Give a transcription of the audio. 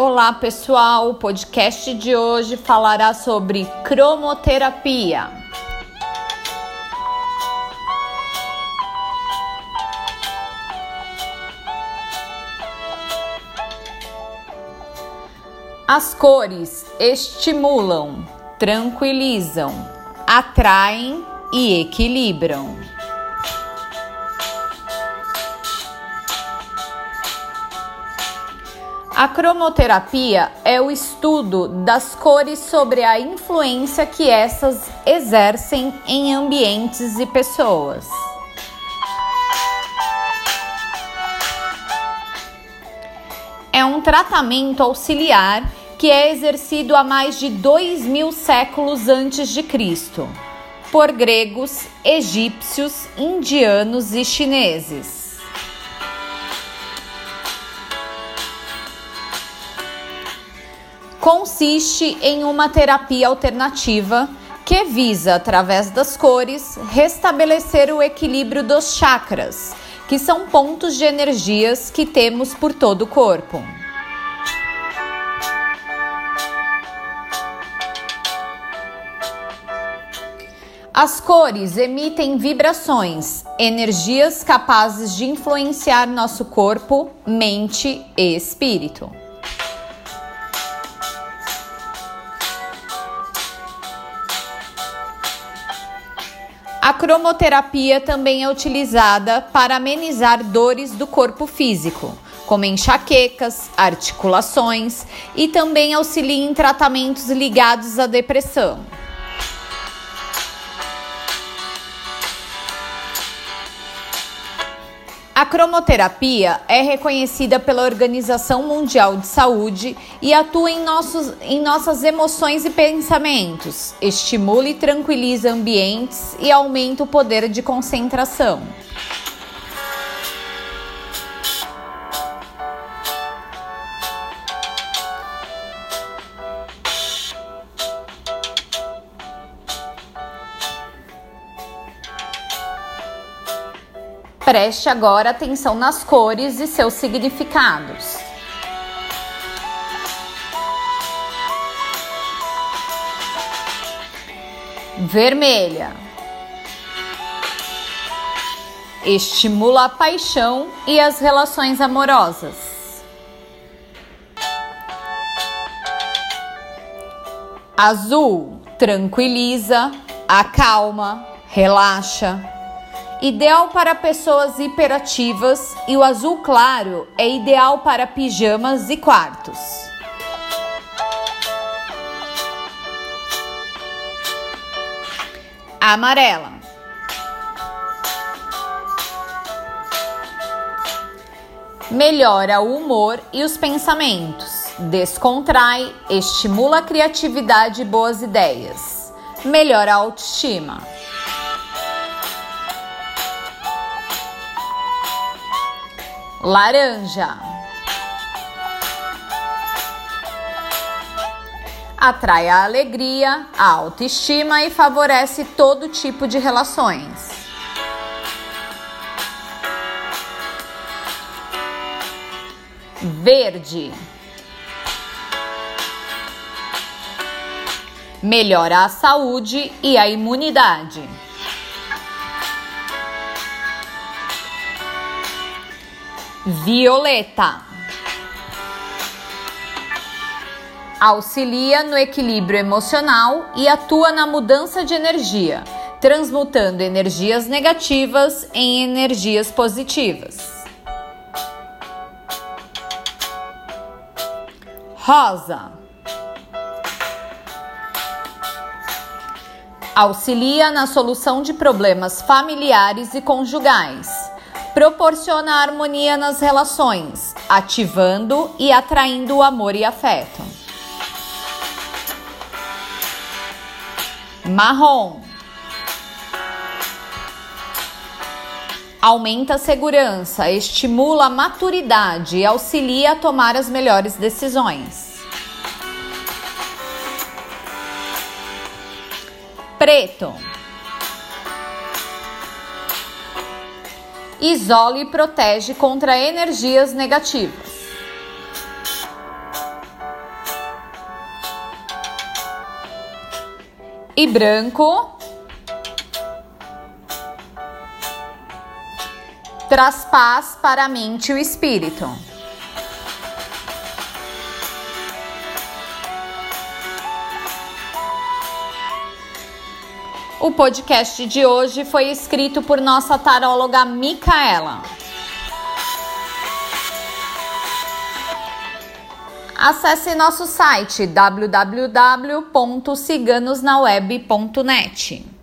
Olá pessoal, o podcast de hoje falará sobre cromoterapia. As cores estimulam, tranquilizam, atraem e equilibram. A cromoterapia é o estudo das cores sobre a influência que essas exercem em ambientes e pessoas. É um tratamento auxiliar que é exercido há mais de dois mil séculos antes de Cristo por gregos, egípcios, indianos e chineses. Consiste em uma terapia alternativa que visa, através das cores, restabelecer o equilíbrio dos chakras, que são pontos de energias que temos por todo o corpo. As cores emitem vibrações, energias capazes de influenciar nosso corpo, mente e espírito. A cromoterapia também é utilizada para amenizar dores do corpo físico, como enxaquecas, articulações e também auxilia em tratamentos ligados à depressão. A cromoterapia é reconhecida pela Organização Mundial de Saúde e atua em, nossos, em nossas emoções e pensamentos, estimula e tranquiliza ambientes e aumenta o poder de concentração. Preste agora atenção nas cores e seus significados. Vermelha estimula a paixão e as relações amorosas. Azul tranquiliza, acalma, relaxa Ideal para pessoas hiperativas e o azul claro é ideal para pijamas e quartos. Amarela. Melhora o humor e os pensamentos, descontrai, estimula a criatividade e boas ideias, melhora a autoestima. Laranja. Atrai a alegria, a autoestima e favorece todo tipo de relações. Verde. Melhora a saúde e a imunidade. Violeta. Auxilia no equilíbrio emocional e atua na mudança de energia, transmutando energias negativas em energias positivas. Rosa. Auxilia na solução de problemas familiares e conjugais proporciona harmonia nas relações, ativando e atraindo o amor e afeto. Marrom aumenta a segurança, estimula a maturidade e auxilia a tomar as melhores decisões. Preto isole e protege contra energias negativas. E branco traz paz para a mente e o espírito. O podcast de hoje foi escrito por nossa taróloga Micaela. Acesse nosso site www.ciganosnaweb.net.